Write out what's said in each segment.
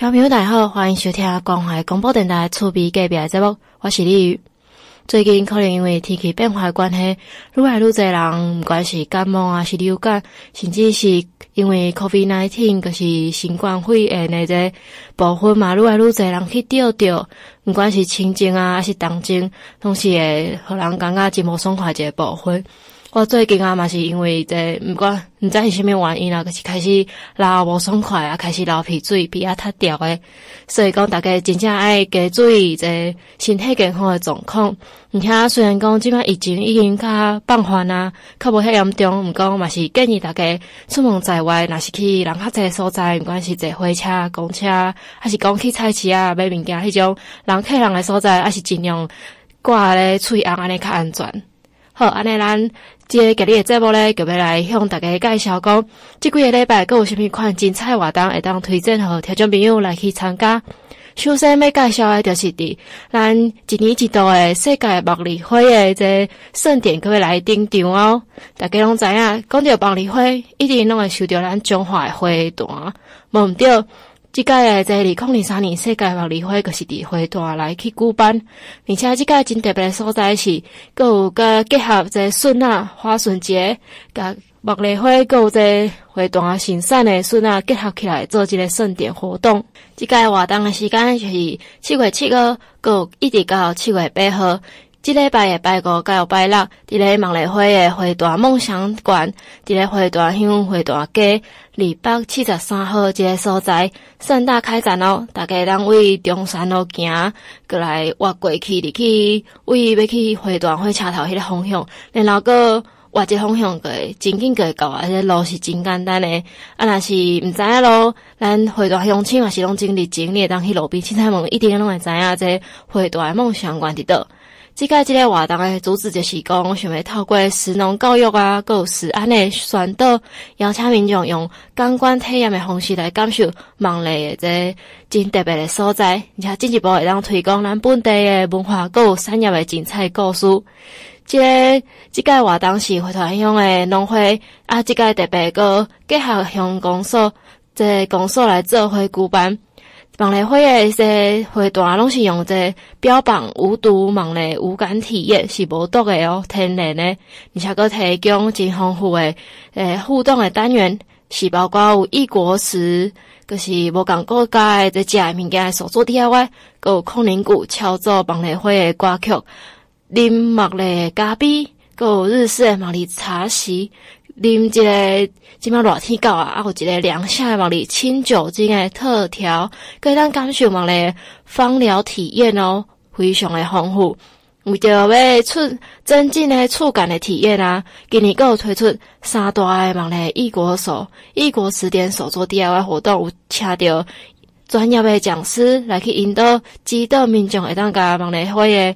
小朋友大家好，欢迎收听关怀广播电台厝边隔壁的节目，我是李宇。最近可能因为天气变化的关系，愈来愈侪人，不管是感冒啊，是流感，甚至是因为 COVID-19，就是新冠肺炎的这部分嘛，愈来愈侪人去得着，不管是轻症啊，还是重症，拢是会互人感觉真无爽快一部分。我最近啊，嘛是因为这毋管毋知是啥物原因啊，就是开始流无爽快啊，开始流鼻水，鼻啊太掉诶。所以讲，大家真正爱加注意这身体健康诶状况。而且虽然讲即摆疫情已经较放缓啊，较无遐严重，毋过嘛是建议大家出门在外，若是去人较侪所在，毋管是坐火车、公车，还是讲去菜市啊买物件迄种人客人诶所在，还是尽量挂咧喙红安尼较安全。好，安尼咱。这个今日的节目呢，就要来向大家介绍讲，这几个礼拜各有虾米款精彩活动，会当推荐予听众朋友来去参加。首先要介绍的，就是伫咱一年一度的世界茉莉花的这盛典，各位来登场哦。大家拢知影，讲到茉莉花，一定拢会想到咱中华的花朵，无毋对。即届诶，在二零二三年世界茉莉花，就是伫花坛来去举办，而且即届真特别诶所在是，阁有个结合这笋啊花笋节，甲茉莉花，阁有这花坛盛产诶笋啊结合起来做一个盛典活动。即届活动诶时间就是七月七号，阁有一直到七月八号。即礼拜诶，拜五甲有拜六，伫咧茉莉花诶花坛梦想馆，伫咧花坛乡花坛街二百七十三号即个所在，盛大开展哦！大家当为中山路行，过来挖过去，入去为要去花坛火车头迄个方向，然后个挖一个方向过，真紧过到啊！迄个路是真简单诶，啊，若是毋知影咯，咱花坛乡亲嘛是拢真热情，你会当去路边凊彩问，一定拢会知影这花大梦想馆伫倒。即个即个活动诶主旨就是讲，想要透过食农教育啊，搁有食安诶宣导，邀请民众用感官体验诶方式来感受茉莉诶这真特别诶所在，而且进一步会当推广咱本地诶文化，搁有产业诶精彩故事。即、这个即个活动是花坛乡诶农会啊，即个特别搁结合乡公所，即、这个公所来做伙举办。茉莉花诶，这花坛拢是用这标榜无毒茉莉无感体验，是无毒诶哦，天然诶，而且阁提供真丰富诶诶互动诶单元，是包括有异国食，阁是无共国家诶这食诶物件手作 DIY，阁有空灵鼓敲奏茉莉花诶歌曲，啉茉莉咖啡，阁有日式诶茉莉茶席。啉一个即摆热天到啊，还有一个凉夏的茉莉清酒精的特调，可以当感受茉莉芳疗体验哦，非常的丰富。为着要出增进的触感的体验啊，今年阁有推出三大的茉莉异国手异国词典手作 DIY 活动，有请到专业的讲师来去引导，指导民众会当甲茉莉花诶。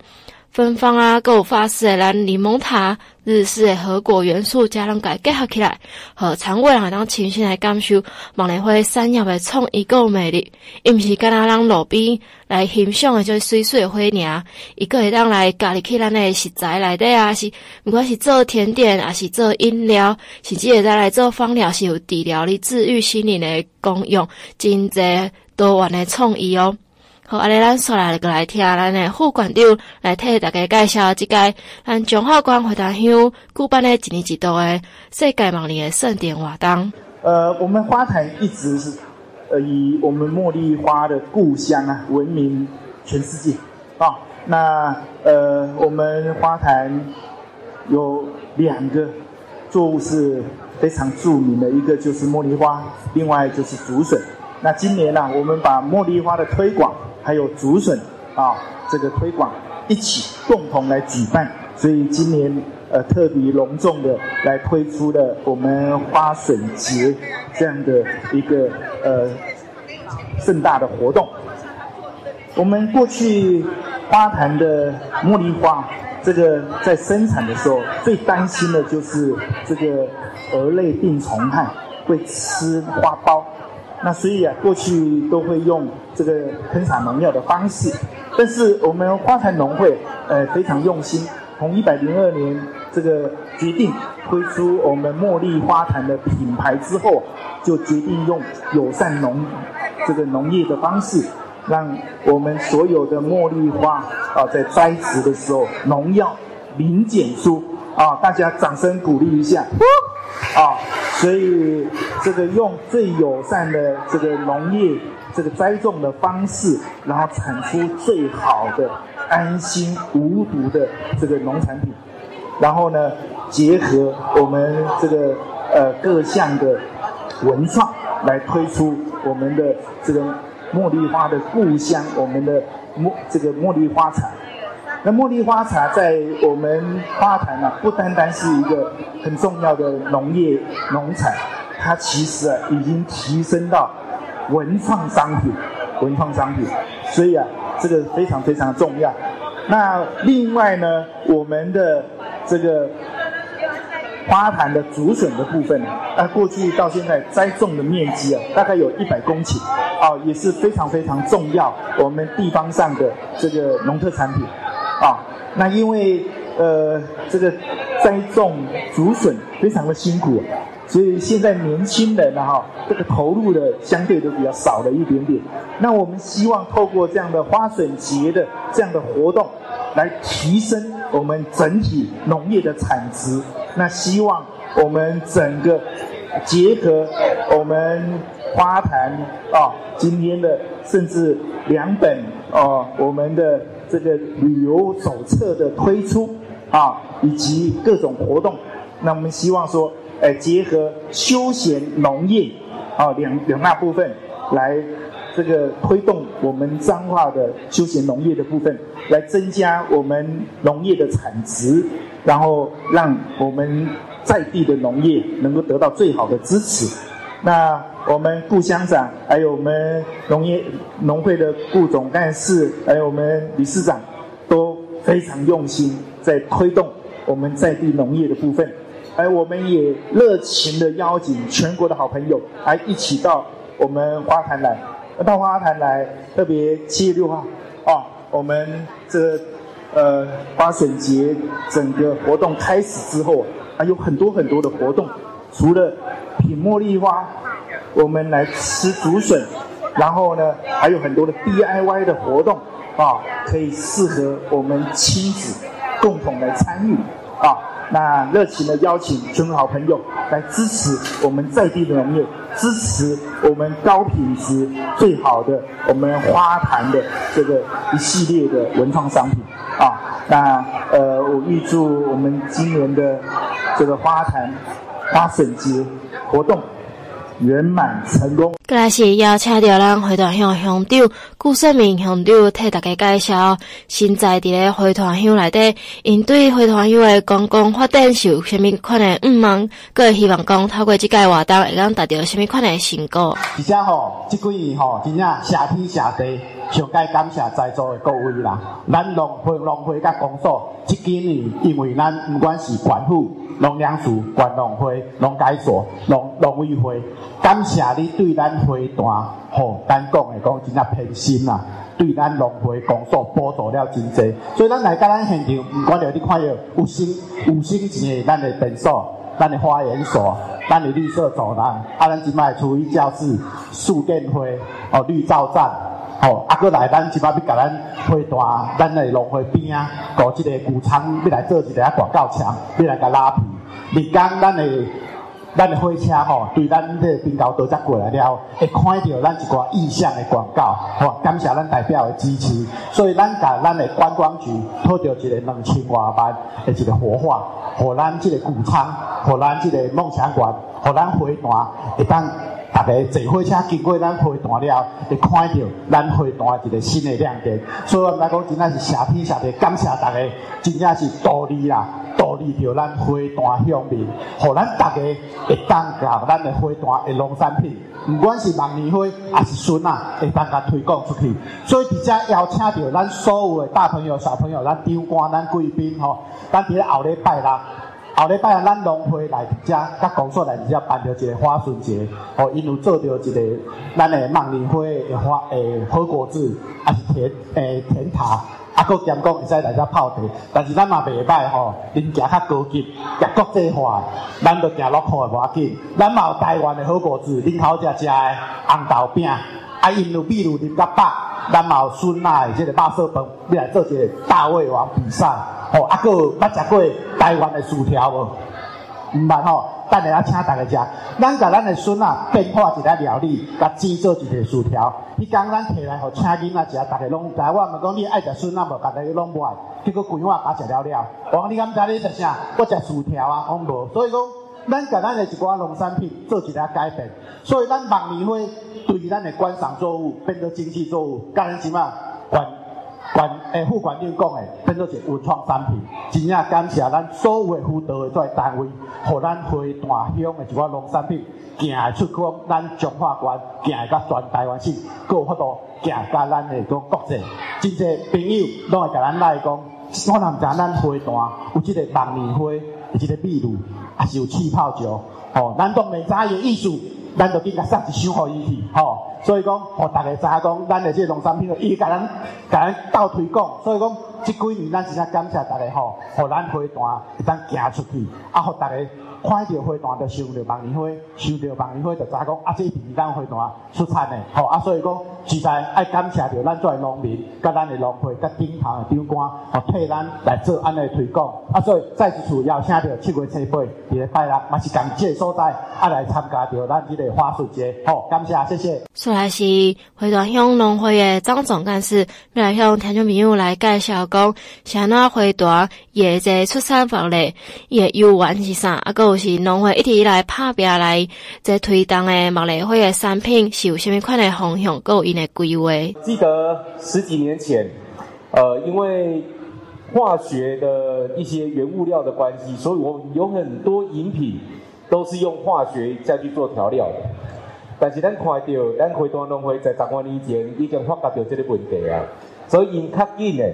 芬芳啊，阁有法式诶，咱柠檬塔，日式诶和果元素加拢佮结合起来，和肠胃啊当亲身来感受茉莉花闪耀的创意够美丽。伊毋是干那人路边来欣赏诶，就水水的花尔，伊阁会当来加入去咱诶食材内底啊，是毋管是做甜点，还是做饮料，甚至会再来做芳疗，是有治疗你治愈心灵诶功用，真侪多元诶创意哦。好，阿哩咱说来个来听，咱的副馆长来替大家介绍这个咱中华关花坛乡举办的一年一度的世界茉莉的盛典活动。呃，我们花坛一直是呃以我们茉莉花的故乡啊闻名全世界啊、哦。那呃，我们花坛有两个作物是非常著名的，一个就是茉莉花，另外就是竹笋。那今年呢、啊，我们把茉莉花的推广。还有竹笋啊，这个推广一起共同来举办，所以今年呃特别隆重的来推出了我们花笋节这样的一个呃盛大的活动。我们过去花坛的茉莉花，这个在生产的时候最担心的就是这个蛾类病虫害会吃花苞。那所以啊，过去都会用这个喷洒农药的方式，但是我们花坛农会呃非常用心，从一百零二年这个决定推出我们茉莉花坛的品牌之后，就决定用友善农这个农业的方式，让我们所有的茉莉花啊，在栽植的时候农药零检出啊，大家掌声鼓励一下。啊！所以这个用最友善的这个农业这个栽种的方式，然后产出最好的安心无毒的这个农产品，然后呢，结合我们这个呃各项的文创来推出我们的这个茉莉花的故乡，我们的茉这个茉莉花茶。那茉莉花茶在我们花坛呢，不单单是一个很重要的农业农产，它其实啊已经提升到文创商品，文创商品。所以啊，这个非常非常重要。那另外呢，我们的这个花坛的竹笋的部分，啊，过去到现在栽种的面积啊，大概有一百公顷，啊，也是非常非常重要，我们地方上的这个农特产品。啊，那因为呃，这个栽种竹笋非常的辛苦，所以现在年轻人呢，哈，这个投入的相对都比较少了一点点。那我们希望透过这样的花笋节的这样的活动，来提升我们整体农业的产值。那希望我们整个结合我们花坛啊，今天的甚至两本哦，我们的。这个旅游手册的推出啊，以及各种活动，那我们希望说，呃，结合休闲农业啊两两大部分，来这个推动我们彰化的休闲农业的部分，来增加我们农业的产值，然后让我们在地的农业能够得到最好的支持。那我们顾乡长，还有我们农业农会的顾总干事，还有我们理事长，都非常用心在推动我们在地农业的部分。而我们也热情的邀请全国的好朋友，来一起到我们花坛来。到花坛来，特别七月六号啊，我们这呃花笋节整个活动开始之后，还有很多很多的活动，除了。品茉莉花，我们来吃竹笋，然后呢，还有很多的 DIY 的活动啊，可以适合我们亲子共同来参与啊。那热情的邀请全国好朋友来支持我们在地的农业，支持我们高品质、最好的我们花坛的这个一系列的文创商品啊。那呃，我预祝我们今年的这个花坛花笋节。活动圆满成功。过来是邀请到咱花坛乡乡长顾胜明乡长替大家介绍，现在伫咧花坛乡内底，因对花坛乡的公共发展是有虾米款的愿望，阁希望讲透过这届活动会当达到虾米款的成果。而且吼，这几年吼，真正谢天谢地，上该感谢在座的各位啦。咱农会农会甲公所，这几年因为咱不管是县府。农粮署、县农会、农改所、农农委会，感谢你对咱花坛，吼，咱讲的讲真正偏心啦，对咱农会公所补助了真济，所以咱来到咱现场，毋管着你看到有新有新钱的咱的诊所、咱的花园所、咱的绿色走廊，啊，咱即摆厨艺教室、树建会、哦，绿造站。哦，啊，搁来，咱即摆要甲咱花坛，咱的农会边啊，搞即个谷仓，要来做一个啊广告墙，要来甲拉皮。你讲，咱的咱的火车吼，对咱这个滨高岛则过来了，会看到咱一寡意向的广告，吼，感谢咱代表的支持。所以咱甲咱的观光局讨到一个两千多万的一个活化，互咱即个谷仓，互咱即个梦想馆，互咱花坛会当。大家坐火车经过咱花坛了，会看到咱花坛一个新的亮点。所以我们来讲，真正是谢天谢地，感谢大家，真正是助力啦，助力着咱花坛乡民，互咱大家会当甲咱的花坛的农产品，不管是万年花还是笋啊，会当甲推广出去。所以直接邀请着咱所有的大朋友、小朋友，咱长官、咱贵宾吼，咱伫咧后礼拜啦。后礼拜咱农会来遮，甲公所来遮办着一个花笋节，哦，因有做着一个咱的万年花的花诶好果子，啊是甜诶甜塔，啊，搁兼讲会使来遮泡茶，但是咱嘛袂歹吼，人行较高级，行国际化，咱着行落后诶无要紧，咱嘛有台湾的好果子，恁头家食诶红豆饼。啊，因有比如啉甲饱，咱嘛有孙仔的这个肉燥饭，要来做一个大胃王比赛。吼、哦，啊，阁有捌食过台湾的薯条无？毋捌吼，等下啊，请大家食。咱甲咱的孙仔变化一个料理，甲煎做一个薯条。迄天咱摕来，互请囡仔食，大家拢知。我毋讲你爱食孙仔无？大家拢无爱。结果规碗甲食了了。我讲你敢知你食啥？我食薯条啊，讲无。所以讲，咱甲咱的一寡农产品做一个改变。所以咱望年花对咱的观赏作物变做经济作物，甲咱即马管管诶副管长讲诶，变做一个文创产品。真正感谢咱所有的辅导的这单位，互咱花坛乡的一寡农产品。行出去，咱彰化县行甲全台湾省，阁有法度行甲咱的个国际。真济朋友拢会甲咱来讲，我若毋知咱花坛有即个木棉花，一个秘鲁，还是有气泡酒。哦，咱都未知影意思，咱就紧甲送一箱互伊去。吼，所以讲，互逐个知影讲，咱的即个农产品，伊甲咱甲咱倒推广。所以讲，即几年咱真正感谢逐个吼，互咱花坛会当行出去，啊，互逐个。看到花坛就想着万年花，想着万年花就知影讲啊，这是咱花坛出产的，吼啊，所以讲实在爱感谢着咱作为农民，甲咱的农会，甲顶头的长官，吼替咱来做安尼推广，啊，所以再一次邀请着七月七八，伫个拜六，嘛是感谢所在，啊来参加着咱这个花卉节，好，感谢，谢谢。说来是花坛乡农会的张总干事，要来向听众朋友来介绍讲，像那花坛也在出产方面，也有玩是啥，啊个。就是农会一直以来拍拼来在推动的茉莉花的产品，是有什么款的方向，各有因的规划。记得十几年前，呃，因为化学的一些原物料的关系，所以我们有很多饮品都是用化学再去做调料的。但是咱看到，咱花坛农会在十多年前已经发觉到这个问题啊，所以因较紧的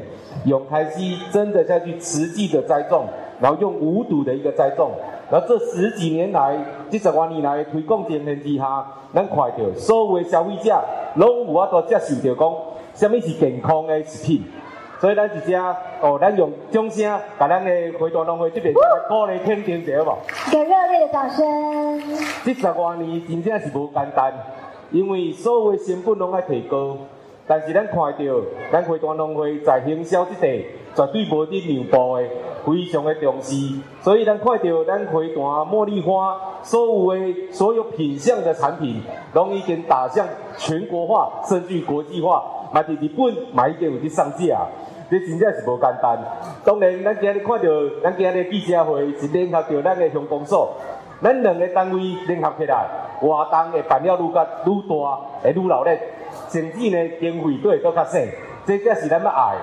用开始真的再去实际的栽种，然后用无毒的一个栽种。然后这十几年来，这十多年来的推广经验之下，咱看到所有的消费者拢有法度接受到讲，什么是健康的食品。所以咱直接哦，咱用掌声把咱的花坛农会这边来鼓励肯定一下好不好？一个热烈的掌声。这十多年真正是无简单，因为所有的成本拢爱提高，但是咱看到咱花坛农会在营销这块绝对无得让步的。非常的重视，所以咱看到咱花坛茉莉花所有的所有品相的产品，拢已经打向全国化，甚至国际化，嘛伫日本嘛已经有去上架，这真正是无简单。当然，咱今日看到咱今日记者会是联合着咱的乡公所，咱两个单位联合起来，活动会办了愈甲愈大，会愈闹，甚至呢经费都会更较省，这才是咱要爱。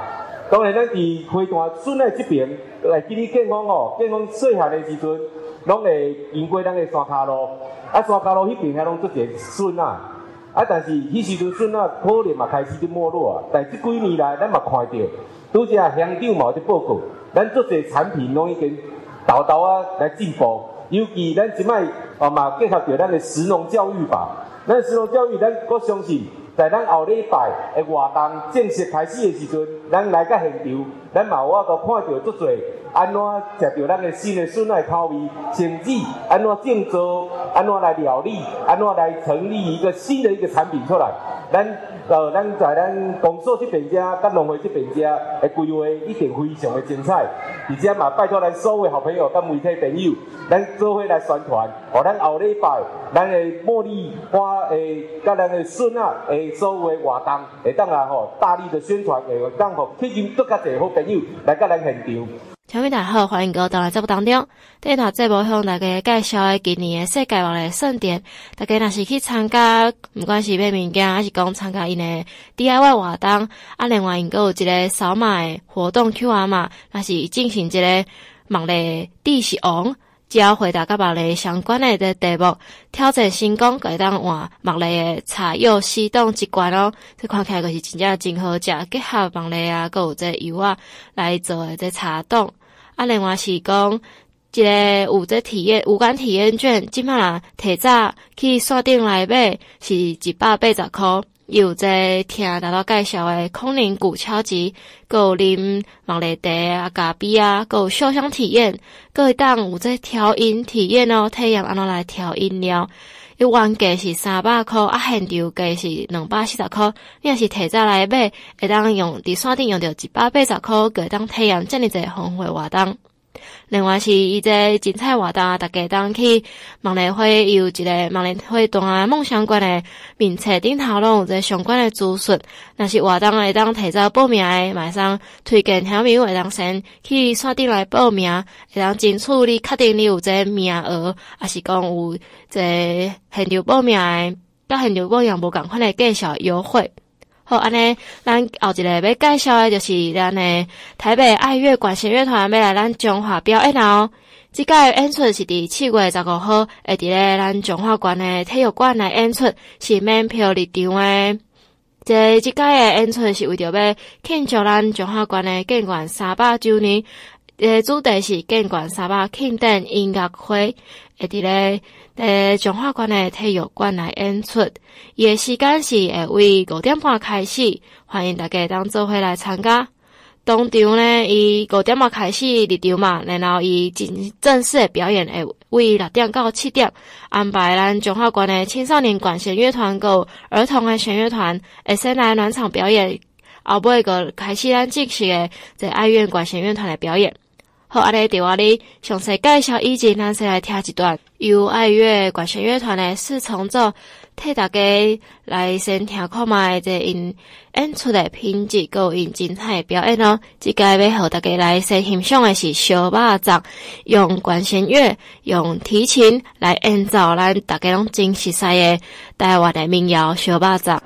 当然，咱伫花坛孙仔这边来建立健康哦，健康细汉的时阵，拢会经过咱的山骹路，啊，山骹路迄边遐拢做些笋啊，啊，但是迄时阵笋啊可能嘛开始伫没落啊。但这几年来，咱嘛看到，拄只乡长嘛伫报告，咱做侪产品拢已经豆豆啊来进步，尤其咱即摆哦嘛结合着咱的食农教育吧，咱食农教育，咱搁相信。在咱后礼拜的活动正式开始的时阵，咱来到现场，咱嘛有法度看到足侪安怎食到咱的新的笋的口味，甚至安怎种植，安怎来料理，安怎来成立一个新的一个产品出来，咱。呃，咱在咱公所这边遮，甲农会这边遮的规划一定非常的精彩，而且嘛拜托咱所有好朋友、甲媒体朋友，咱做伙来宣传，互咱后礼拜咱的茉莉花诶，甲咱的孙仔诶，所有的活动会当来吼大力的宣传，会当吼吸引更加侪好朋友来甲咱现场。听众大家好，欢迎各位来节目当中。第一台节目向大家介绍的今年的世界贸易盛典，大家若是去参加，不管是买物件还是讲参加因的 DIY 活动，啊，另外因阁有一个扫码的活动 QR 码，若是进行一个贸易知识王，只要回答甲贸易相关的的题目，挑战成功，可以当换贸易的茶叶系统一关哦。这看起来就是真正真好食，结合贸易啊，阁有这油啊来做的这茶冻。啊，另外是讲一个有这体验五感体验券，即摆啦，提早去线顶来买是一百八十块块。有这听大家介绍的空灵古敲击，阁有啉茉莉茶啊、咖啡啊，阁有嗅香体验，阁会当有在调音体验哦，体验安怎来调音了。一原价是三百块，啊，现场价是两百四十块。你若是提早来买，会当用伫山顶用着一百八十块，会当体验遮尔济丰富活动。另外是伊这精彩活动，大家当去梦丽花有一个梦丽花团梦想馆的名册顶头拢有这相关的资讯。若是活动会当提早报名的，马上推荐听友会当先去山顶来报名，会当争取你确定你有这名额，还是讲有这现场报名的，甲现场报名无共款的介绍优惠。好，安尼，咱后一个要介绍的，就是咱的台北爱乐管弦乐团要来咱中华表演哦。即届演出是伫七月十五号，会伫咧咱中华馆的体育馆来演出，是免票入场的。即即届的演出是为着要庆祝咱中华馆的建馆三百周年，诶，主题是建馆三百庆典音乐会，会伫咧。诶，中华馆的体育馆来演出，伊诶时间是会为五点半开始，欢迎大家当做伙来参加。当场呢，伊五点半开始入场嘛，然后伊正正式的表演会为六点到七点，安排咱中华馆的青少年管弦乐团、个儿童的弦乐团会先来暖场表演，后尾个开始咱正式的在爱乐管弦乐团的表演。好，阿咧，电话里详细介绍以前，咱先来听一段由爱乐管弦乐团的四重奏，替大家来先听看卖这因演出的品质，够因精彩表演哦。即个要和大家来先欣赏的是小巴掌，用管弦乐、用提琴来演奏咱大家拢真熟悉的台湾的民谣小巴掌。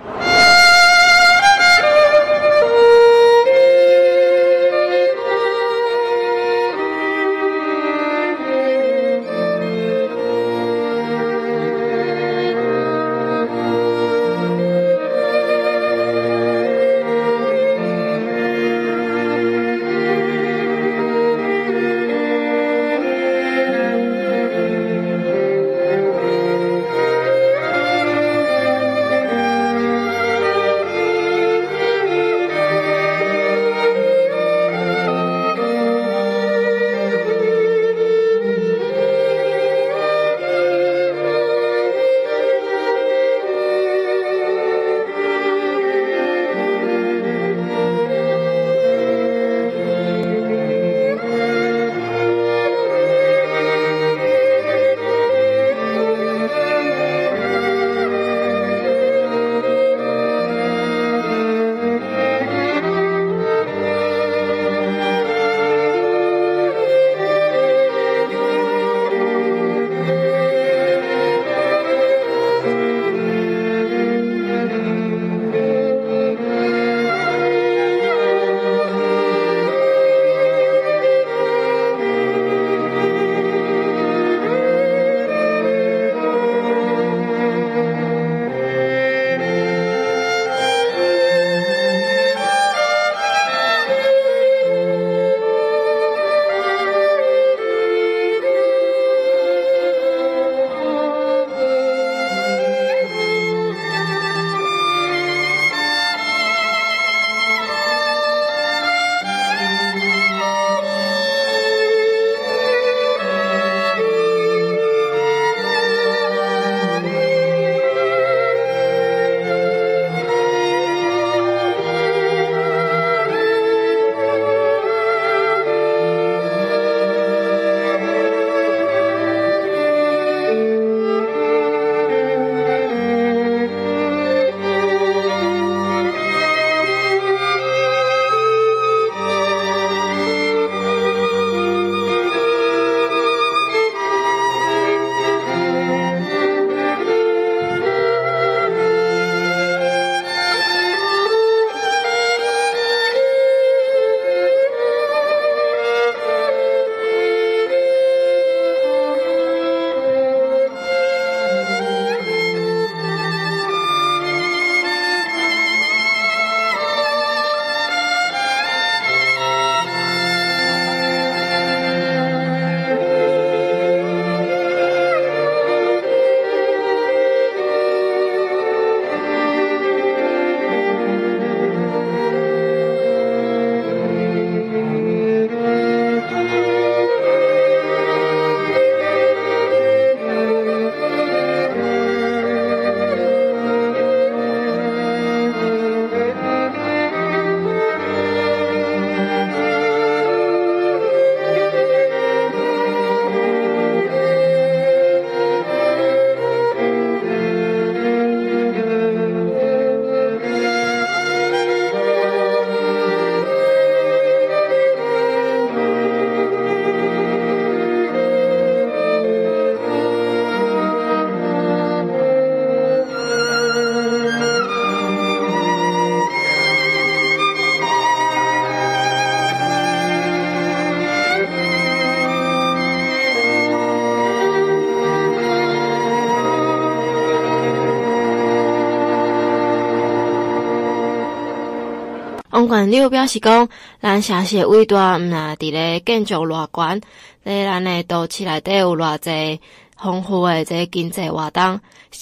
王冠柳表示讲，咱城市伟大，毋呐伫咧建筑偌悬，咧咱诶都市内底有偌济丰富诶这经济活动，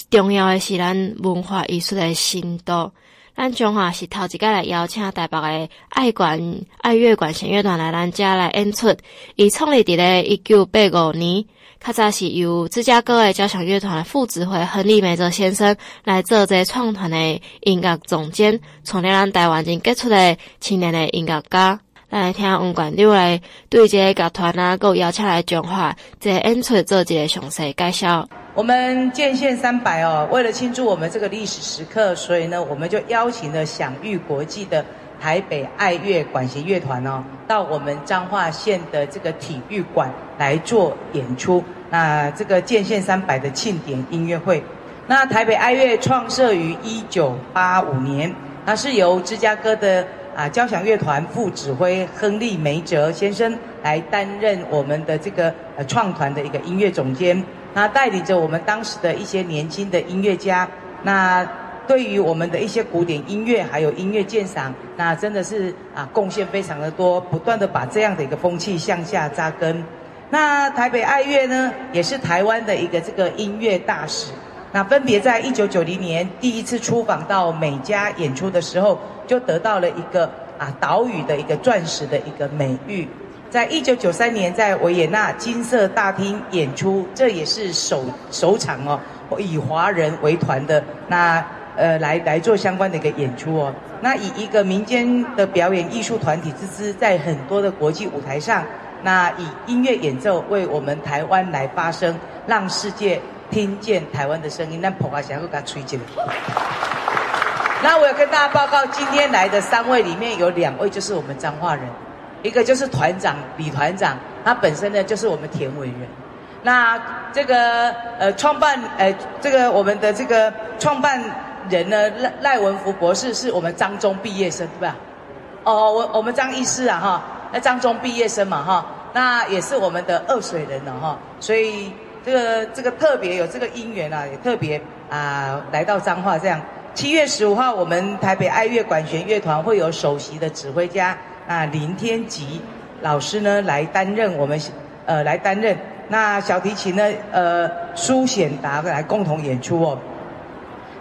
重要诶是咱文化艺术诶深度。咱中华是头一个来邀请台北诶爱管爱乐管弦乐团来咱遮来演出，伊创立伫咧一九八五年。较早是由芝加哥的交响乐团副指挥亨利梅泽先生来做这创团的音乐总监，创立咱台湾真杰出的青年的音乐家。来听王冠柳来对这个乐团啊，够邀请来讲话，这演出做一个详细介绍。我们建县三百哦，为了庆祝我们这个历史时刻，所以呢，我们就邀请了享誉国际的台北爱乐管弦乐团哦，到我们彰化县的这个体育馆来做演出。那这个建县三百的庆典音乐会，那台北爱乐创设于一九八五年，它是由芝加哥的啊交响乐团副指挥亨利梅哲先生来担任我们的这个呃创团的一个音乐总监，那带领着我们当时的一些年轻的音乐家，那。对于我们的一些古典音乐，还有音乐鉴赏，那真的是啊贡献非常的多，不断的把这样的一个风气向下扎根。那台北爱乐呢，也是台湾的一个这个音乐大使。那分别在一九九零年第一次出访到美加演出的时候，就得到了一个啊岛屿的一个钻石的一个美誉。在一九九三年在维也纳金色大厅演出，这也是首首场哦，以华人为团的那。呃，来来做相关的一个演出哦。那以一个民间的表演艺术团体之姿，在很多的国际舞台上，那以音乐演奏为我们台湾来发声，让世界听见台湾的声音。那捧啊，想要给他吹进来。那我要跟大家报告，今天来的三位里面有两位就是我们彰化人，一个就是团长李团长，他本身呢就是我们田尾人。那这个呃创办呃这个我们的这个创办。人呢？赖赖文福博士是我们张中毕业生，对吧？哦，我我们张医师啊，哈，那张中毕业生嘛，哈，那也是我们的二水人了，哈。所以这个这个特别有这个因缘啊，也特别啊来到彰化这样。七月十五号，我们台北爱乐管弦乐团会有首席的指挥家啊林天吉老师呢来担任我们呃来担任。那小提琴呢呃苏显达来共同演出哦。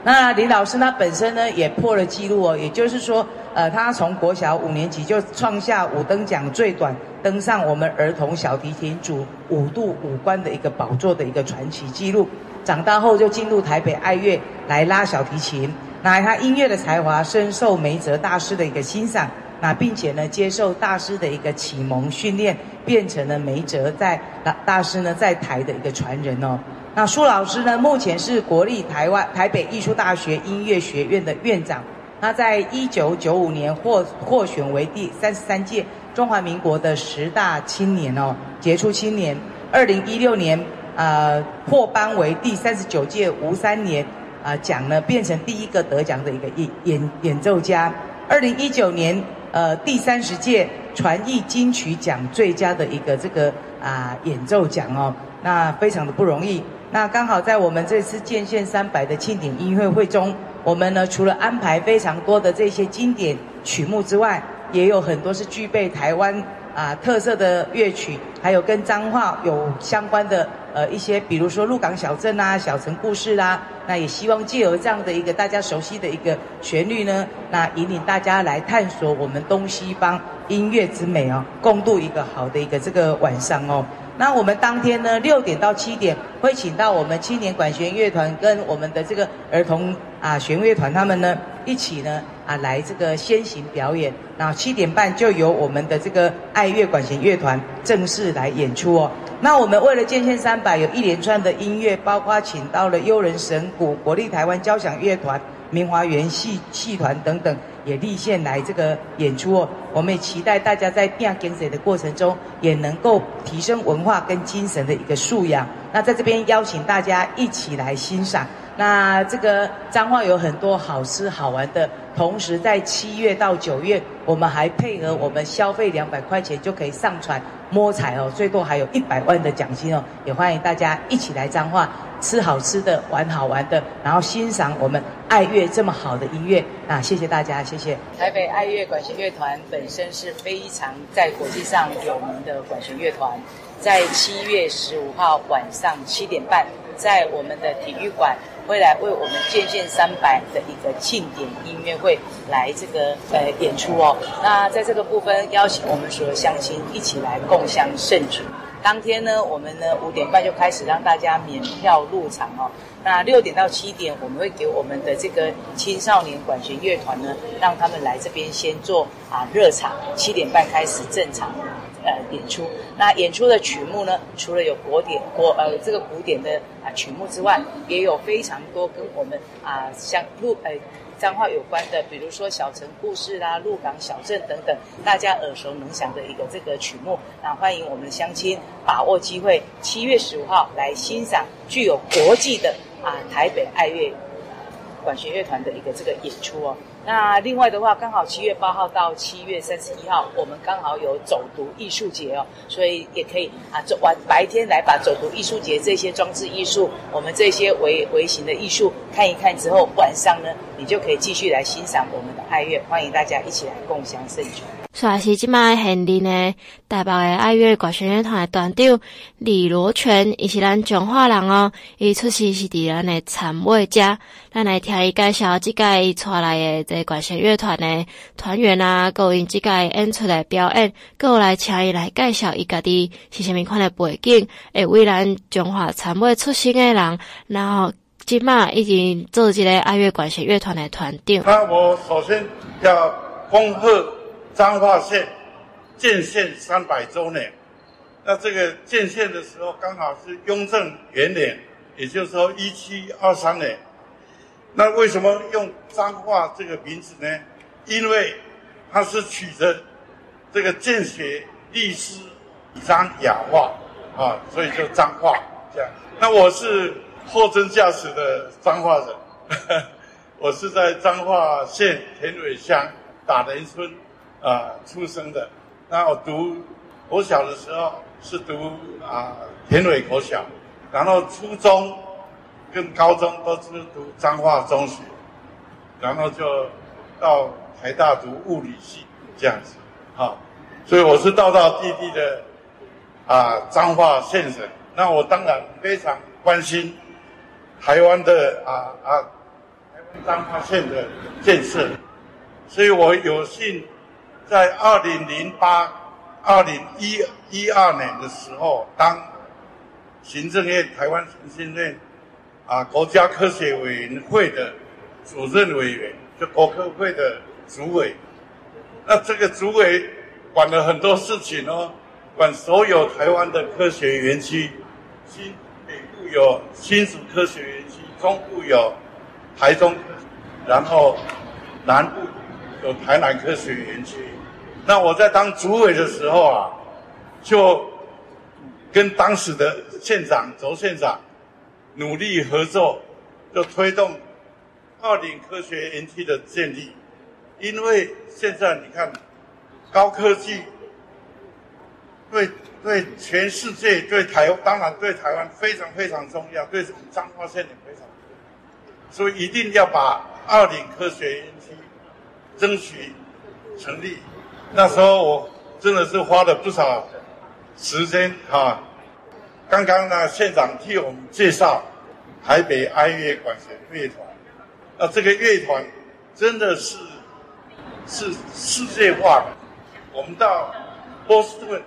那李老师他本身呢也破了纪录哦，也就是说，呃，他从国小五年级就创下五等奖最短登上我们儿童小提琴组五度五关的一个宝座的一个传奇记录。长大后就进入台北爱乐来拉小提琴，那他音乐的才华深受梅泽大师的一个欣赏，那并且呢接受大师的一个启蒙训练，变成了梅泽在大师呢在台的一个传人哦。那苏老师呢，目前是国立台湾台北艺术大学音乐学院的院长。他在一九九五年获获选为第三十三届中华民国的十大青年哦，杰出青年。二零一六年，呃，获颁为第三十九届吴三连啊奖呢，变成第一个得奖的一个演演演奏家。二零一九年，呃，第三十届传艺金曲奖最佳的一个这个啊、演奏奖哦，那非常的不容易。那刚好在我们这次建县三百的庆典音乐会中，我们呢除了安排非常多的这些经典曲目之外，也有很多是具备台湾啊特色的乐曲，还有跟彰化有相关的呃一些，比如说鹿港小镇啊、小城故事啦、那也希望借由这样的一个大家熟悉的一个旋律呢，那引领大家来探索我们东西方音乐之美哦，共度一个好的一个这个晚上哦。那我们当天呢，六点到七点会请到我们青年管弦乐团跟我们的这个儿童啊弦乐团，他们呢一起呢啊来这个先行表演。那七点半就由我们的这个爱乐管弦乐团正式来演出哦。那我们为了建县三百，有一连串的音乐，包括请到了悠人神鼓、国立台湾交响乐团、明华园戏戏团等等。也立线来这个演出哦，我们也期待大家在变跟随的过程中，也能够提升文化跟精神的一个素养。那在这边邀请大家一起来欣赏。那这个彰化有很多好吃好玩的，同时在七月到九月，我们还配合我们消费两百块钱就可以上传摸彩哦，最多还有一百万的奖金哦，也欢迎大家一起来彰化吃好吃的，玩好玩的，然后欣赏我们爱乐这么好的音乐啊！谢谢大家，谢谢。台北爱乐管弦乐团本身是非常在国际上有名的管弦乐团，在七月十五号晚上七点半，在我们的体育馆会来为我们建县三百的一个庆典音乐会来这个呃演出哦。那在这个部分邀请我们所有乡亲一起来共襄盛举。当天呢，我们呢五点半就开始让大家免票入场哦。那六点到七点，我们会给我们的这个青少年管弦乐团呢，让他们来这边先做啊热场。七点半开始正常呃演出。那演出的曲目呢，除了有国典国呃这个古典的啊曲目之外，也有非常多跟我们啊像入呃。彰化有关的，比如说小城故事啦、鹿港小镇等等，大家耳熟能详的一个这个曲目，那欢迎我们的乡亲把握机会，七月十五号来欣赏具有国际的啊台北爱乐管弦乐团的一个这个演出哦。那另外的话，刚好七月八号到七月三十一号，我们刚好有走读艺术节哦，所以也可以啊，走完白天来把走读艺术节这些装置艺术，我们这些围围型的艺术看一看之后，晚上呢，你就可以继续来欣赏我们的爱乐，欢迎大家一起来共享盛举。算是即摆现任的台北诶爱乐管弦乐团的团长李罗全，伊是咱彰化人哦。伊出世是伫咱的田尾家，咱来听伊介绍即届伊带来的这管弦乐团的团员啊，各因即届演出的表演，阁来请伊来介绍伊家己是虾米款的背景，会为咱彰化田尾出生诶人，然后即摆已经做一个爱乐管弦乐团的团长。那我首先要恭贺。彰化县建县三百周年，那这个建县的时候刚好是雍正元年，也就是说一七二三年。那为什么用彰化这个名字呢？因为它是取的这个建学立师彰雅化啊，所以就彰化这样。那我是货真价实的彰化人，呵呵，我是在彰化县田尾乡打人村。啊，出生的。那我读国小的时候是读啊田尾国小，然后初中跟高中都是读彰化中学，然后就到台大读物理系这样子。啊，所以我是道道地地的啊彰化县人。那我当然非常关心台湾的啊啊台湾彰化县的建设，所以我有幸。在二零零八、二零一一二年的时候，当行政院台湾行政院啊国家科学委员会的主任委员，就国科会的主委。那这个主委管了很多事情哦，管所有台湾的科学园区。新北部有新竹科学园区，中部有台中，然后南部有台南科学园区。那我在当主委的时候啊，就跟当时的县长周县长努力合作，就推动二林科学园区的建立。因为现在你看，高科技对对全世界、对台当然对台湾非常非常重要，对彰化县也非常重要，所以一定要把二林科学园区争取成立。那时候我真的是花了不少时间啊！刚刚呢，县长替我们介绍台北爱乐管弦乐团，那这个乐团真的是是世界化的。我们到波士顿、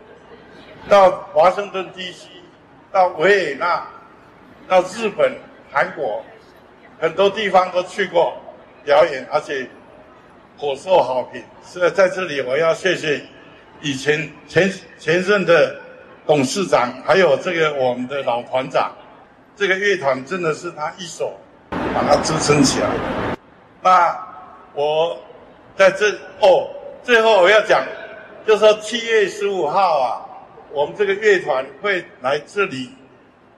到华盛顿 DC、到维也纳、到日本、韩国，很多地方都去过表演，而且。颇受好评，所以在这里我要谢谢以前前前任的董事长，还有这个我们的老团长，这个乐团真的是他一手把它支撑起来。那我在这哦，最后我要讲，就是说七月十五号啊，我们这个乐团会来这里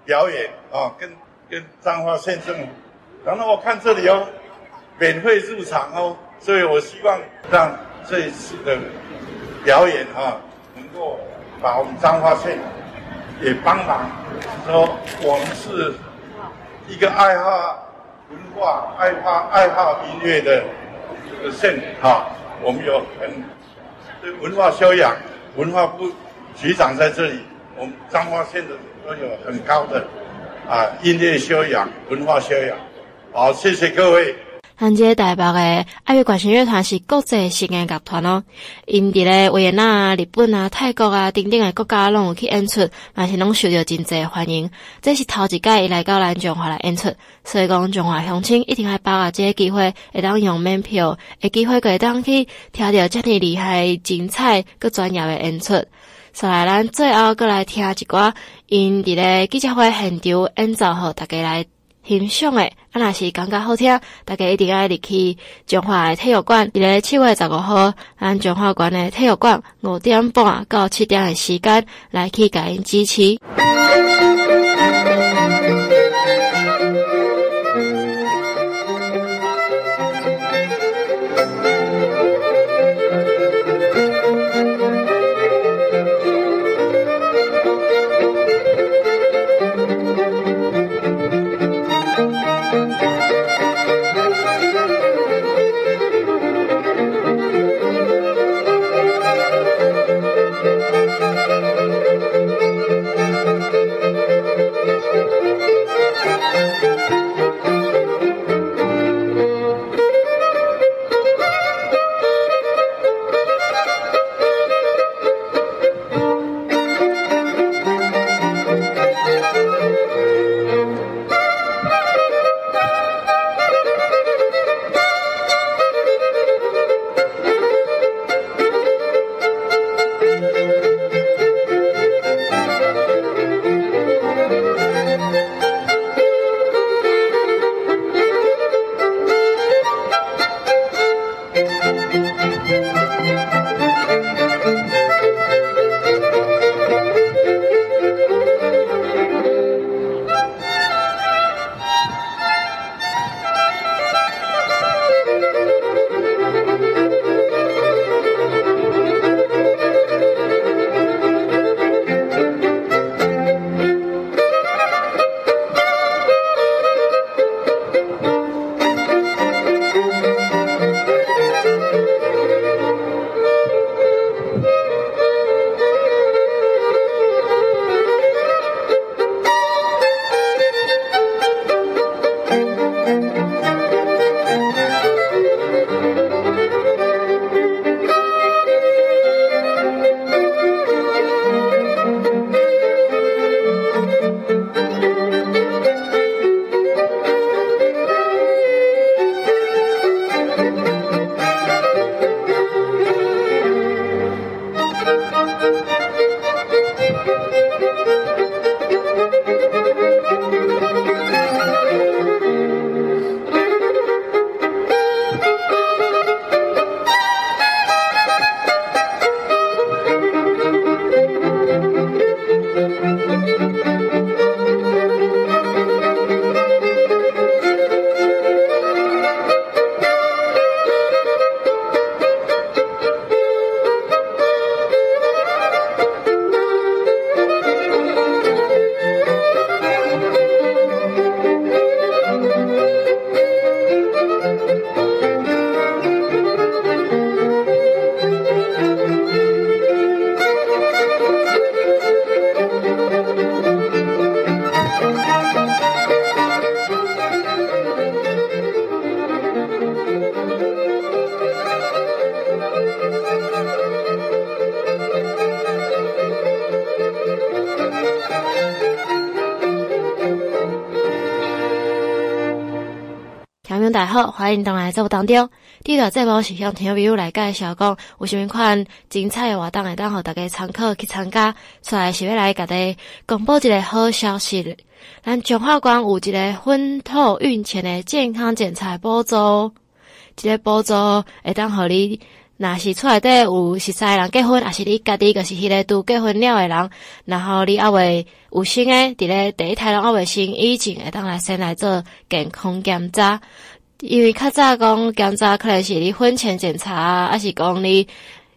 表演啊，跟跟彰化县政府，然后我看这里有免费入场哦。所以我希望让这一次的表演哈，能够把我们彰化县也帮忙，说我们是一个爱好文化爱好爱好音乐的这个县哈，我们有很对文化修养，文化部局长在这里，我们彰化县的都有很高的啊音乐修养、文化修养。好，谢谢各位。咱这台北的爱乐管弦乐团是国际性的乐团哦，因伫咧维也纳、日本啊、泰国啊等等的国家拢有去演出，嘛是拢受到真侪欢迎。这是头一届伊来到咱中华来演出，所以讲中华乡亲一定要把握这个机会，会当用门票，会机会会当去听到遮尔厉害、精彩、搁专业的演出。所以咱最后搁来听一寡因伫咧记者会现场演奏，互大家来。欣赏诶，啊，若是感觉好听，大家一定要入去中华诶体育馆。伫咧七月十五号，咱中华馆诶体育馆五点半到七点诶时间来去甲因支持。欢迎回来节目当中。第一个节目是向听众朋友来介绍讲，有啥物款精彩的活动会当互大家参考去参加。出来是要来甲大家公布一个好消息，咱彰化县有一个婚托孕前的健康检查补助，这个补助会当互你，若是厝内底有十三人结婚，还是你家己就是迄个拄结婚了的人，然后你还未有生诶，伫咧第一胎拢还未生，以前会当来先来做健康检查。因为较早讲检查可能是你婚前检查啊，还是讲你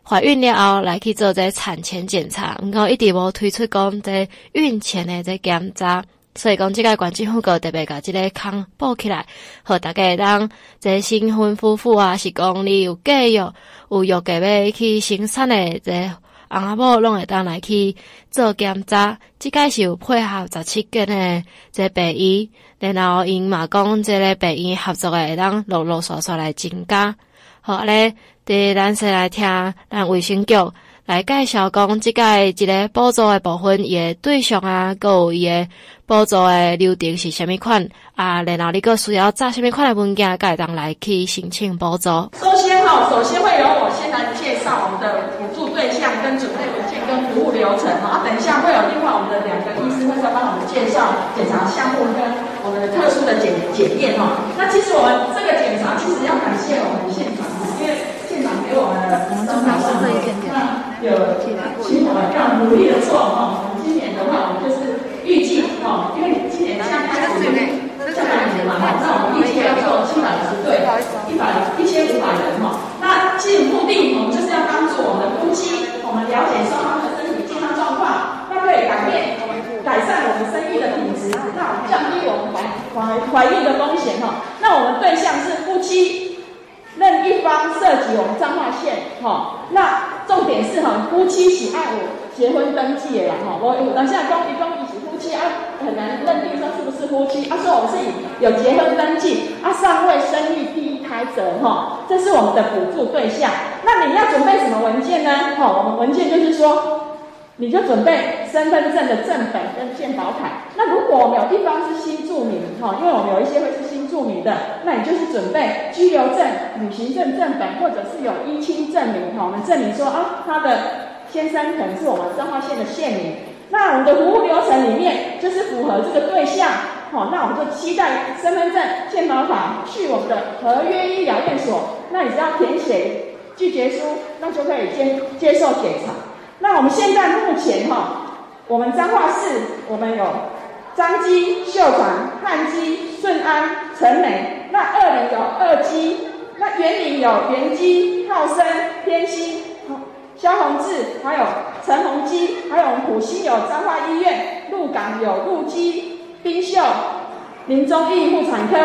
怀孕了后来去做这产前检查，毋过一直无推出讲这孕前的这检查。所以讲，即个县政府个特别甲即个坑补起来，互大家当这新婚夫妇啊，是讲你有计划有预计要去生产的这翁仔某，拢会当来去做检查。即个是有配合十七间的这白衣，然后因嘛讲，这个白衣合作的会当陆陆续续来增加。好咧，第咱先来听咱卫生局。来介绍讲，即个一个补助的部分，伊个对象啊，搁有伊个补助的流程是虾米款啊？然后你搁需要做虾米款的文件，该当来去申请补助。首先哈，首先会由我先来介绍我们的辅助对象跟准备文件跟服务流程哈。啊，等一下会有另外我们的两个医师会再帮我们介绍检查项目跟我们的特殊的检检验哈。那其实我们这个检查其实要感谢我们现场，因为现场给我们的我们正常是那。有请我们要努力的做哈，我们今年的话，我们就是预计哈，因为今年像开始下半年嘛哈，那我们预计要做七百五十对，一百一千五百人哈。那其实目的，我们就是要帮助我们夫妻，我们了解双方的身体健康状况，那可以改变我们改善我们生育的品质，那降低我们怀怀怀孕的风险哈。那我们对象是夫妻，任一方涉及我们彰化县哈，那。重点是哈，夫妻是爱我结婚登记的啦哈，我我等下公一公一起夫妻啊，很难认定说是不是夫妻啊，说我们是有结婚登记啊，尚未生育第一胎者哈，这是我们的补助对象。那你要准备什么文件呢？哈，我们文件就是说。你就准备身份证的正本跟健保卡。那如果我们有地方是新住民，哈，因为我们有一些会是新住民的，那你就是准备居留证、旅行证正本，或者是有依亲证明，哈，我们证明说啊，他的先生可能是我们彰化县的县民。那我们的服务流程里面就是符合这个对象，好，那我们就期待身份证、健保卡去我们的合约医疗院所，那你只要填写拒绝书，那就可以接接受检查。那我们现在目前哈，我们彰化市我们有彰基、秀传、汉基、顺安、成美。那二林有二基，那员林有员基、浩生、天心、萧宏志，还有陈宏基，还有我们埔心有彰化医院，鹿港有鹿基、冰秀、林中义妇产科，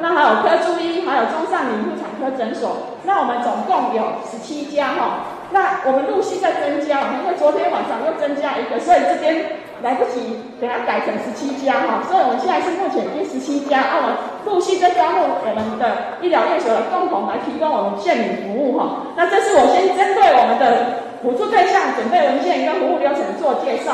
那还有科珠医，还有中上林妇产科诊所。那我们总共有十七家哈。那我们陆续在增加，因为昨天晚上又增加一个，所以这边来不及，给它改成十七家哈。所以我们现在是目前已经十七家，啊，我们陆续在招募我们的医疗院所的共同来提供我们县民服务哈。那这是我先针对我们的辅助对象准备文件跟服务流程做介绍。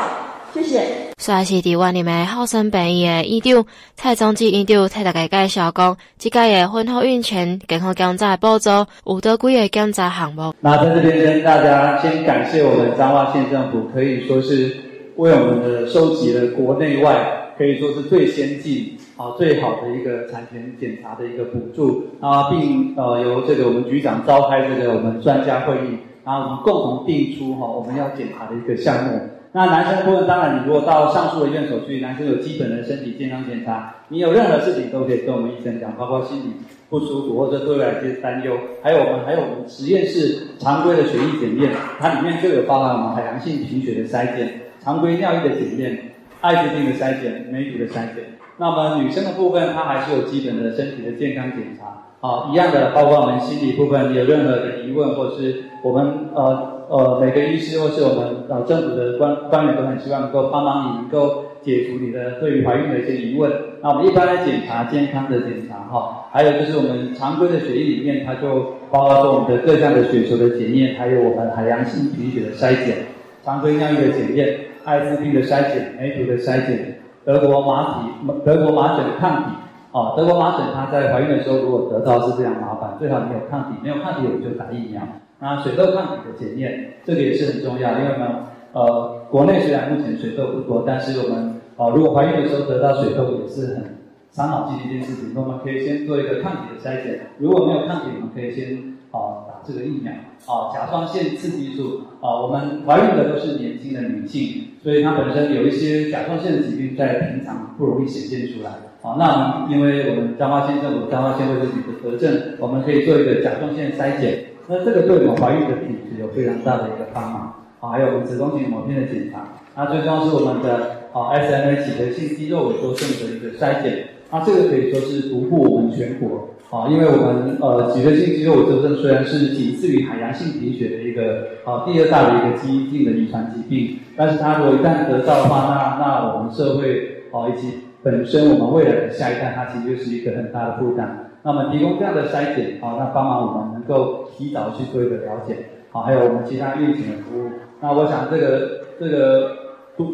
谢谢。帅是台湾的后生病院的院长蔡宗基院长替大家介绍讲，这届的婚后孕前健康检查步骤有多几个检查项目。那在这边跟大家先感谢我们彰化县政府，可以说是为我们的收集了国内外可以说是最先进啊最好的一个产前检查的一个补助啊，并呃由这个我们局长召开这个我们专家会议，然后我们共同定出哈我们要检查的一个项目。那男生部分，当然你如果到上述的医院所去，男生有基本的身体健康检查，你有任何事情都可以跟我们医生讲，包括心理不舒服或者对未来一些担忧，还有我们还有我们实验室常规的血液检验，它里面就有包含我们海洋性贫血的筛检、常规尿液的检验、艾滋病的筛检、梅毒的筛检。那么女生的部分，它还是有基本的身体的健康检查，啊，一样的，包括我们心理部分，有任何的疑问，或是我们呃。呃，每个医师或是我们呃政府的官官员都很希望能够帮忙你，能够解除你的对于怀孕的一些疑问。那我们一般来检查健康的检查哈，还有就是我们常规的血液里面，它就包括说我们的各项的血球的检验，还有我们海洋性贫血的筛检，常规尿液的检验，艾滋病的筛检，梅毒的筛检，德国麻体德国麻疹的抗体。哦，德国麻疹它在怀孕的时候如果得到是这样麻烦，最好你有抗体，没有抗体我们就打疫苗。那水痘抗体的检验，这个也是很重要，因为呢，呃，国内虽然目前水痘不多，但是我们呃如果怀孕的时候得到水痘也是很伤脑筋的一件事情。那我们可以先做一个抗体的筛检，如果没有抗体，我们可以先啊、呃、打这个疫苗啊、呃，甲状腺刺激素啊、呃，我们怀孕的都是年轻的女性，所以她本身有一些甲状腺的疾病，在平常不容易显现出来。好、那因为我们彰化县政府彰化县卫生局的核证，我们可以做一个甲状腺筛检。那这个对我们怀孕的品质有非常大的一个帮忙啊，还有我们子宫颈抹片的检查，那最重要是我们的啊 SMA 脊髓性肌肉萎缩症的一个筛检。那这个可以说是独步我们全国啊，因为我们呃脊髓性肌肉萎缩症虽然是仅次于海洋性贫血的一个啊第二大的一个基因性的遗传疾病，但是它如果一旦得到的话，那那我们社会啊以及本身我们未来的下一代，它其实就是一个很大的负担。那么提供这样的筛检啊，那帮忙我们能够提早去做一个了解，好，还有我们其他运行的服务。那我想这个这个都。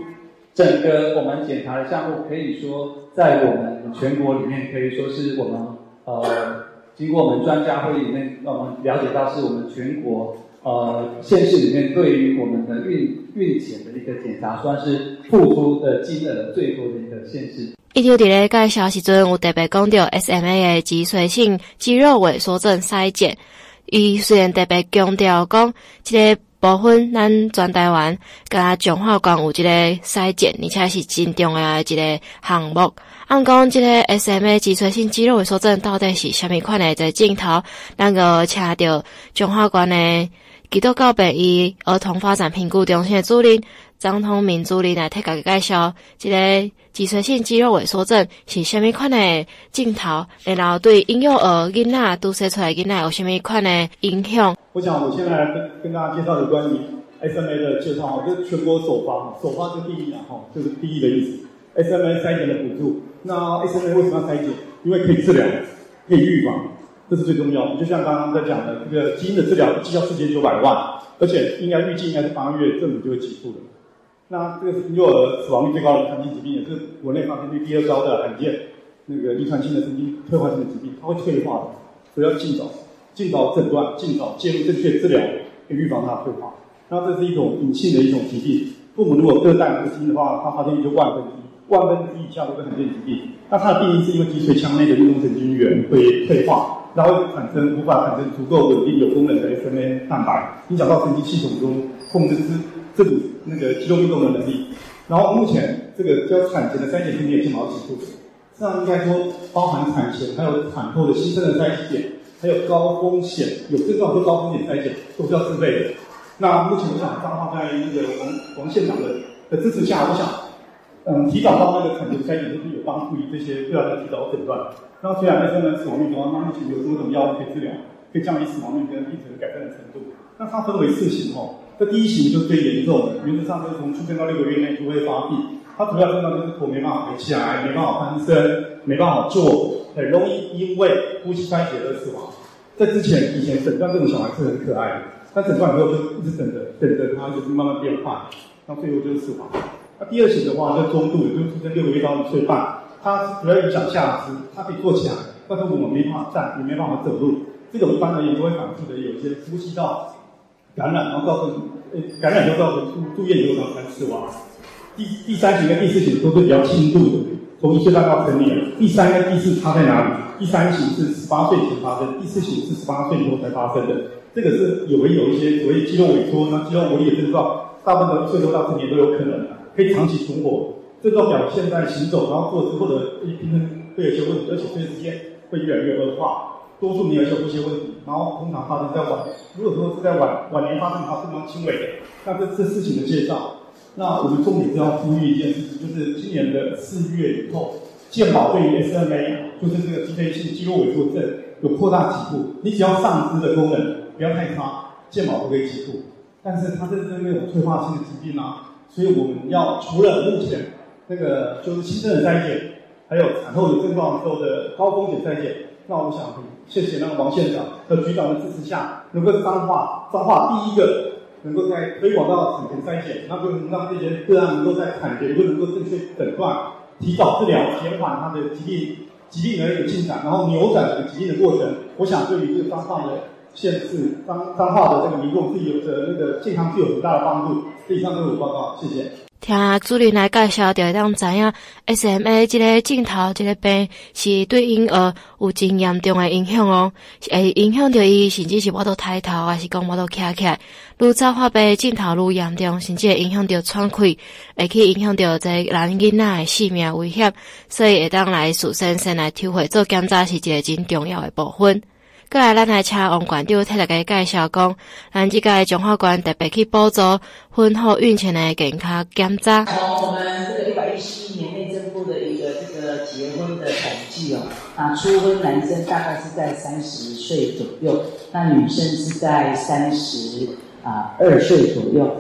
整个我们检查的项目，可以说在我们全国里面，可以说是我们呃，经过我们专家会议里面，让我们了解到是我们全国呃县市里面对于我们的孕孕检的一个检查，算是付出的金额最多的一个县市。伊就伫咧介绍时阵，有特别讲到 SMA 的脊髓性肌肉萎缩症筛检，伊虽然特别强调讲这个。部分咱全台湾，甲彰化县有一个筛检，而且是真重要的一个项目。按讲，即个 SMA 脊髓性肌肉萎缩症到底是虾米款的？在镜头，咱个请到中华县的基督教北医儿童发展评估中心的主任张通明主任来替大家介绍，这个脊髓性肌肉萎缩症是虾米款的镜头，然后对婴幼儿囡仔、都生出来囡仔有虾米款的影响。我想，我现在来跟跟大家介绍的关于 SMA 的介绍哈，这是全国首发，首发就第一啊，哈，就是第一的意思。SMA 三年的补助，那 SMA 为什么要筛检？因为可以治疗，可以预防，这是最重要的。就像刚刚在讲的，这个基因的治疗，一剂要四千九百万，而且应该预计应该是八月政府就会给付的。那这个是幼儿死亡率最高的遗传性疾病，也是国内发生率第二高的罕见那个遗传性的神经退化性的疾病，它会退化的，所以要尽早。尽早诊断，尽早介入正确治疗，可以预防它退化。那这是一种隐性的一种疾病。父母如果各带这个基因的话，它发生率就万分之一，万分之一以下都是罕见疾病。那它的病因是因为脊髓腔内的运动神经元会退化，然后产生无法产生足够稳定有功能的 SMA 蛋白，影响到神经系统中控制这这组那个肌肉运动的能力。然后目前这个叫产前的筛检，并没有健保给付。这样应该说包含产前还有产后的新生的筛检。还有高风险，有症状或高风险筛检都是要自费的。那目前我想彰化在那个王王县长的的支持下，我想，嗯，提早到那个产前筛检都是有帮助于这些个案的提早诊断。那虽然在生死亡率高，那目前有多种药物可以治疗，可以降低死亡率跟病程改善的程度。那它分为四型哦，这第一型就是最严重的，原则上就是从出生到六个月内就会发病。它主要症状就是头没办法抬起来，没办法翻身，没办法坐。很容易因为呼吸衰竭而死亡。在之前，以前诊断这种小孩是很可爱的，但诊断以后就一直等着，等着他就是慢慢变坏，到最后就是死亡。那第二型的话，就中度，也就是出生六个月到一岁半，它主要影响下肢，它可以坐起来，但是我们没办法站，也没办法走路。这种一般而言都会反复的有一些呼吸道感染，然后造成呃感染就造成住住院以后才死亡。第第三型跟第四型都是比较轻度的。从一岁半到成年，第三跟第四差在哪里？第三型是十八岁前发生，第四型是十八岁以后才发生的。这个是有没有一些所谓肌肉萎缩呢？肌肉无力的症状，大部分一岁多到成年都有可能的，可以长期存活。症状表现在行走，然后坐姿或者一平衡会有些问题，而且随时间会越来越恶化。多数没有一些呼吸问题，然后通常发生在晚，如果说是在晚晚年发生的话，非常轻微。那这这事情的介绍。那我们重点是要呼吁一件事情，就是今年的四月以后，健保对于 SMA，就是这个脊髓性肌肉萎缩症有扩大给付。你只要上肢的功能不要太差，健保都可以起步。但是它这是那种退化性的疾病啊，所以我们要除了目前那个就是新生的筛检，还有产后有症状的时候的高风险筛检。那我们想谢谢那个王县长和局长的支持下，能够彰化彰化第一个。能够在推广到产前筛检，那就能让这些个案能够在产前就能够正确诊断、提早治疗、减缓他的疾病疾病的一个进展，然后扭转这个疾病的过程。我想对于这个彰化的县市、彰彰化的这个民众是有着那个健康具有很大的帮助。以上就是我报告，谢谢。听主任来介绍，就会当知影 SMA 这个镜头这个病是对婴儿有真严重的影响哦，是会影响到伊，甚至是无法度抬头，还是讲无法度站起来。愈早发病镜头愈严重，甚至会影响到喘气，会去影响到这男囡仔的性命危险。所以会当来师生先来体会做检查是一个真重要的部分。过来，咱来请王馆长替大家介绍讲，咱这个中华馆特别去补助婚后孕前的健康检查。从我们这个一百一十一年内政部的一个这个结婚的统计哦，啊，初婚男生大概是在三十岁左右，那女生是在三十啊二岁左右，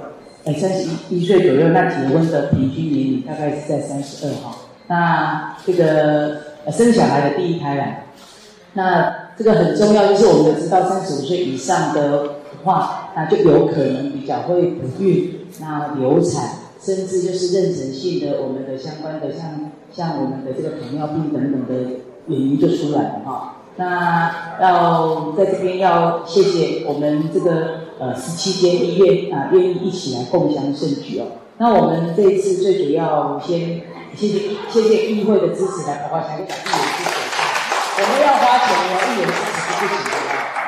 哎，三十一岁左右，那结婚的平均年龄大概是在三十二哈。那这个生小孩的第一胎来，那。这个很重要，就是我们知道三十五岁以上的话，那就有可能比较会不孕，那流产，甚至就是妊娠性的我们的相关的像像我们的这个糖尿病等等的原因就出来了哈。那要在这边要谢谢我们这个呃十七间医院啊，愿意一起来共享盛举哦。那我们这一次最主要先谢谢谢谢议会的支持，来，包括台湾议。我们要花钱，我一元支持自己。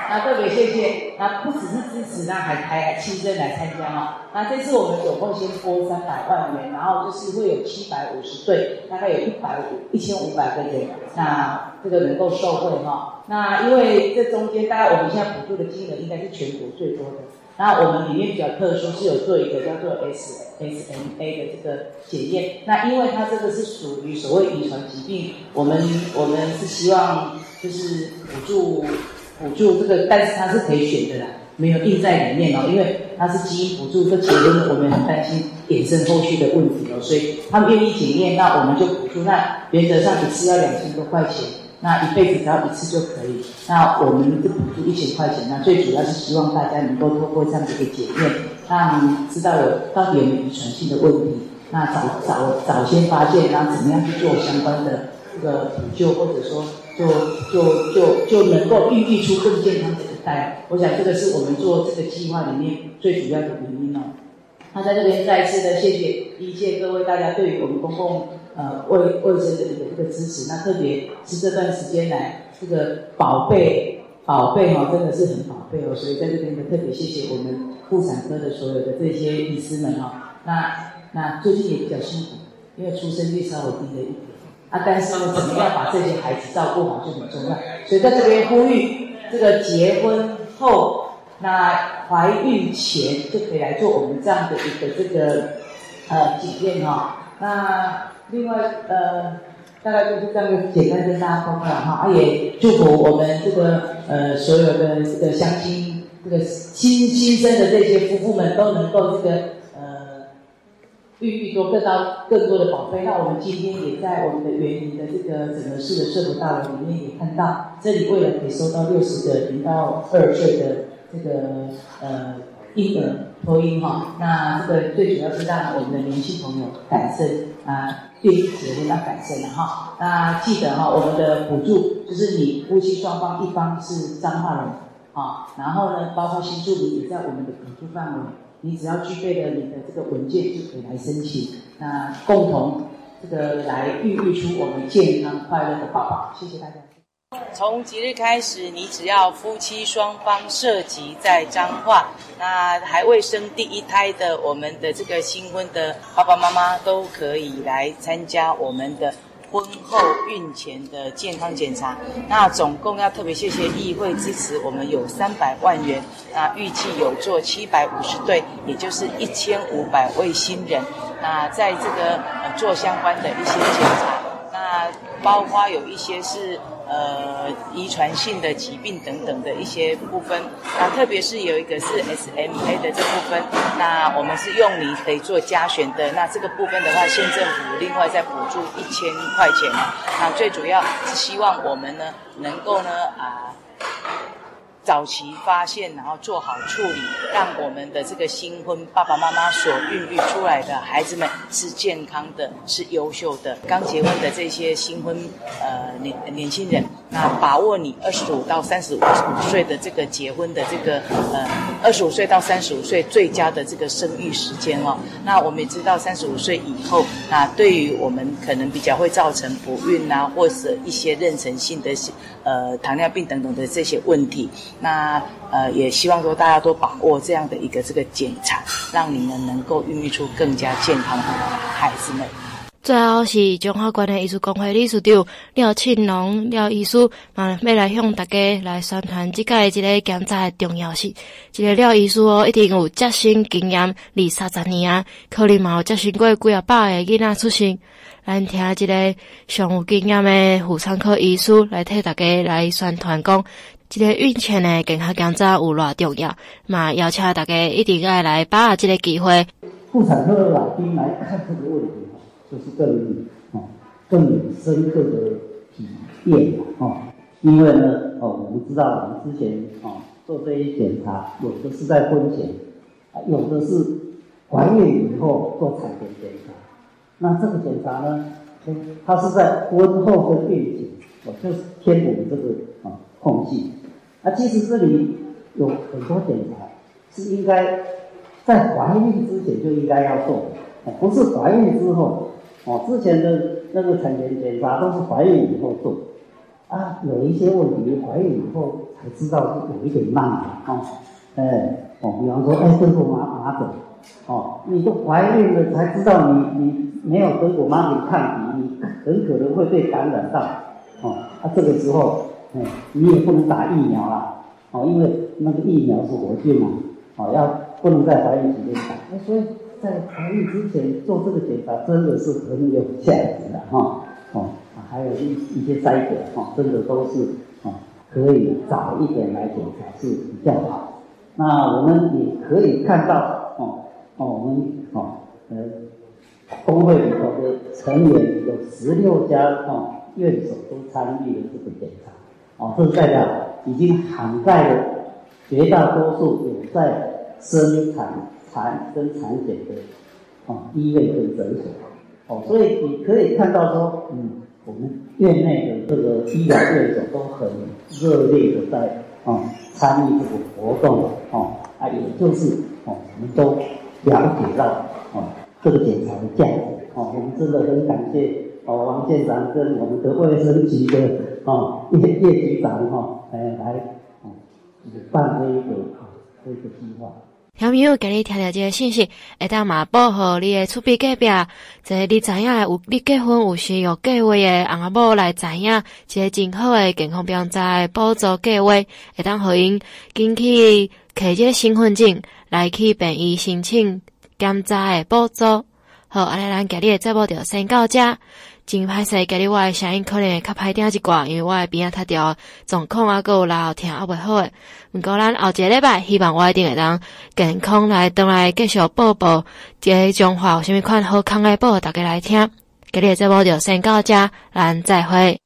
那特别谢谢，那不只是支持，那还还亲身来参加哦。那这次我们总共先拨三百万元，然后就是会有七百五十对，大概有一百五一千五百个人，那这个能够受惠哈。那因为这中间，大概我们现在补助的金额应该是全国最多的。那我们里面比较特殊，是有做一个叫做 S S M A 的这个检验。那因为它这个是属于所谓遗传疾病，我们我们是希望就是补助补助这个，但是它是可以选的啦，没有印在里面哦，因为它是基因补助，这结论我们很担心衍生后续的问题哦，所以他们愿意检验，那我们就补助。那原则上一次要两千多块钱。那一辈子只要一次就可以。那我们就补助一千块钱。那最主要是希望大家能够透过这样的一个检验，让知道有到底有没有遗传性的问题。那早早早先发现，然后怎么样去做相关的这个补救，或者说就就就就能够孕育出更健康的一代。我想这个是我们做这个计划里面最主要的原因哦。那在这边再一次的谢谢一切各位大家对于我们公共。呃，卫卫生的一个一个支持，那特别是这段时间来，这个宝贝宝贝哈，真的是很宝贝哦，所以在这边呢，特别谢谢我们妇产科的所有的这些医师们哈。那那最近也比较辛苦，因为出生率稍微低了一点，啊，但是，怎么样把这些孩子照顾好就很重要，所以在这边呼吁，这个结婚后，那怀孕前就可以来做我们这样的一个这个呃检验哈，那。另外，呃，大概就是这样简单跟大家报告了哈，啊，也祝福我们这个呃所有的这个相亲，这个新新生的这些夫妇们都能够这个孕育多更多更多的宝贝。那我们今天也在我们的园林的这个整个市的社福大楼里面也看到，这里未来可以收到六十个零到二岁的这个呃婴儿托婴哈。那这个最主要是让我们的年轻朋友感受啊。对结婚要改善了哈，那记得哈，我们的补助就是你夫妻双方一方是彰化人啊，然后呢，包括新住民也在我们的补助范围，你只要具备了你的这个文件就可以来申请，那共同这个来孕育出我们健康快乐的宝宝。谢谢大家。从即日开始，你只要夫妻双方涉及在彰化，那还未生第一胎的，我们的这个新婚的爸爸妈妈都可以来参加我们的婚后孕前的健康检查。那总共要特别谢谢议会支持，我们有三百万元，那预计有做七百五十对，也就是一千五百位新人。那在这个呃做相关的一些检查，那包括有一些是。呃，遗传性的疾病等等的一些部分，那特别是有一个是 SMA 的这部分，那我们是用你可以做加选的，那这个部分的话，县政府另外再补助一千块钱，那最主要是希望我们呢，能够呢啊。早期发现，然后做好处理，让我们的这个新婚爸爸妈妈所孕育出来的孩子们是健康的，是优秀的。刚结婚的这些新婚呃年年轻人，那把握你二十五到三十五岁的这个结婚的这个呃二十五岁到三十五岁最佳的这个生育时间哦。那我们也知道三十五岁以后，那对于我们可能比较会造成不孕啊，或是一些妊娠性的呃糖尿病等等的这些问题。那呃，也希望说大家都把握这样的一个这个检查，让你们能够孕育出更加健康的孩子们。最后是中华关的艺术工会理事长廖庆龙廖医师，嘛要来向大家来宣传即届一个检查的重要性。即个廖医师哦，一定有接生经验二三十年啊，可能嘛有接生过几啊百个囡仔出生。咱听即个上有经验的妇产科医师来替大家来宣传讲，即个孕前的健康检查有偌重要，嘛邀请大家一定要来把握即个机会。妇产科的老兵来看这个问题。就是更哦更有深刻的体验哦，因为呢哦我们知道我们之前哦做这些检查，有的是在婚前，有的是怀孕以后做产前检查。那这个检查呢，它是在婚后跟孕前，哦就是填补这个啊空隙。啊，其实这里有很多检查是应该在怀孕之前就应该要做的，不是怀孕之后。哦，之前的那个产前检查都是怀孕以后做，啊，有一些问题怀孕以后才知道是有一点慢了哦，哎，哦，比方说，哎，德国麻麻疹，哦，你都怀孕了才知道你你没有德国麻疹抗体，你很可能会被感染到，哦，啊，这个时候，哎，你也不能打疫苗了，哦，因为那个疫苗是活菌嘛，哦，要不能在怀孕期间打，哎，所以。在怀孕之前做这个检查真的是很有价值的哈哦，还有一一些筛检哈，真的都是哦可以早一点来检查是比较好。那我们也可以看到哦哦，我们哦呃工会里头的成员有十六家哦院所都参与了这个检查哦，这代表已经涵盖了绝大多数有在生产。产跟产检的啊医院跟诊所哦，所以你可以看到说，嗯，我们院内的这个医疗院所都很热烈的在啊参与这个活动哦，啊，也就是哦，我们都了解到哦这个检查的价值哦，我们真的很感谢哦王县长跟我们的卫生局的啊叶叶局长哈来来啊办这一个啊这个计划。小朋友，今日听到这个信息，会当嘛报予你的厝边隔壁，即个你知影有你结婚有需要计划的翁仔某来知影，即个真好的健康标在补助计划，会当互因紧去摕这个身份证来去便医申请检查的补助。好，安尼咱今日的节目就先到这。真歹势，今日我诶声音可能会较歹听一寡，因为我诶边仔塌掉，状况啊，阁有老后听啊袂好诶。毋过咱后一个礼拜，希望我一定会当健康来倒来继续报报，即个中华有啥物款好康诶报，大家来听。今日诶节目就先到遮，咱再会。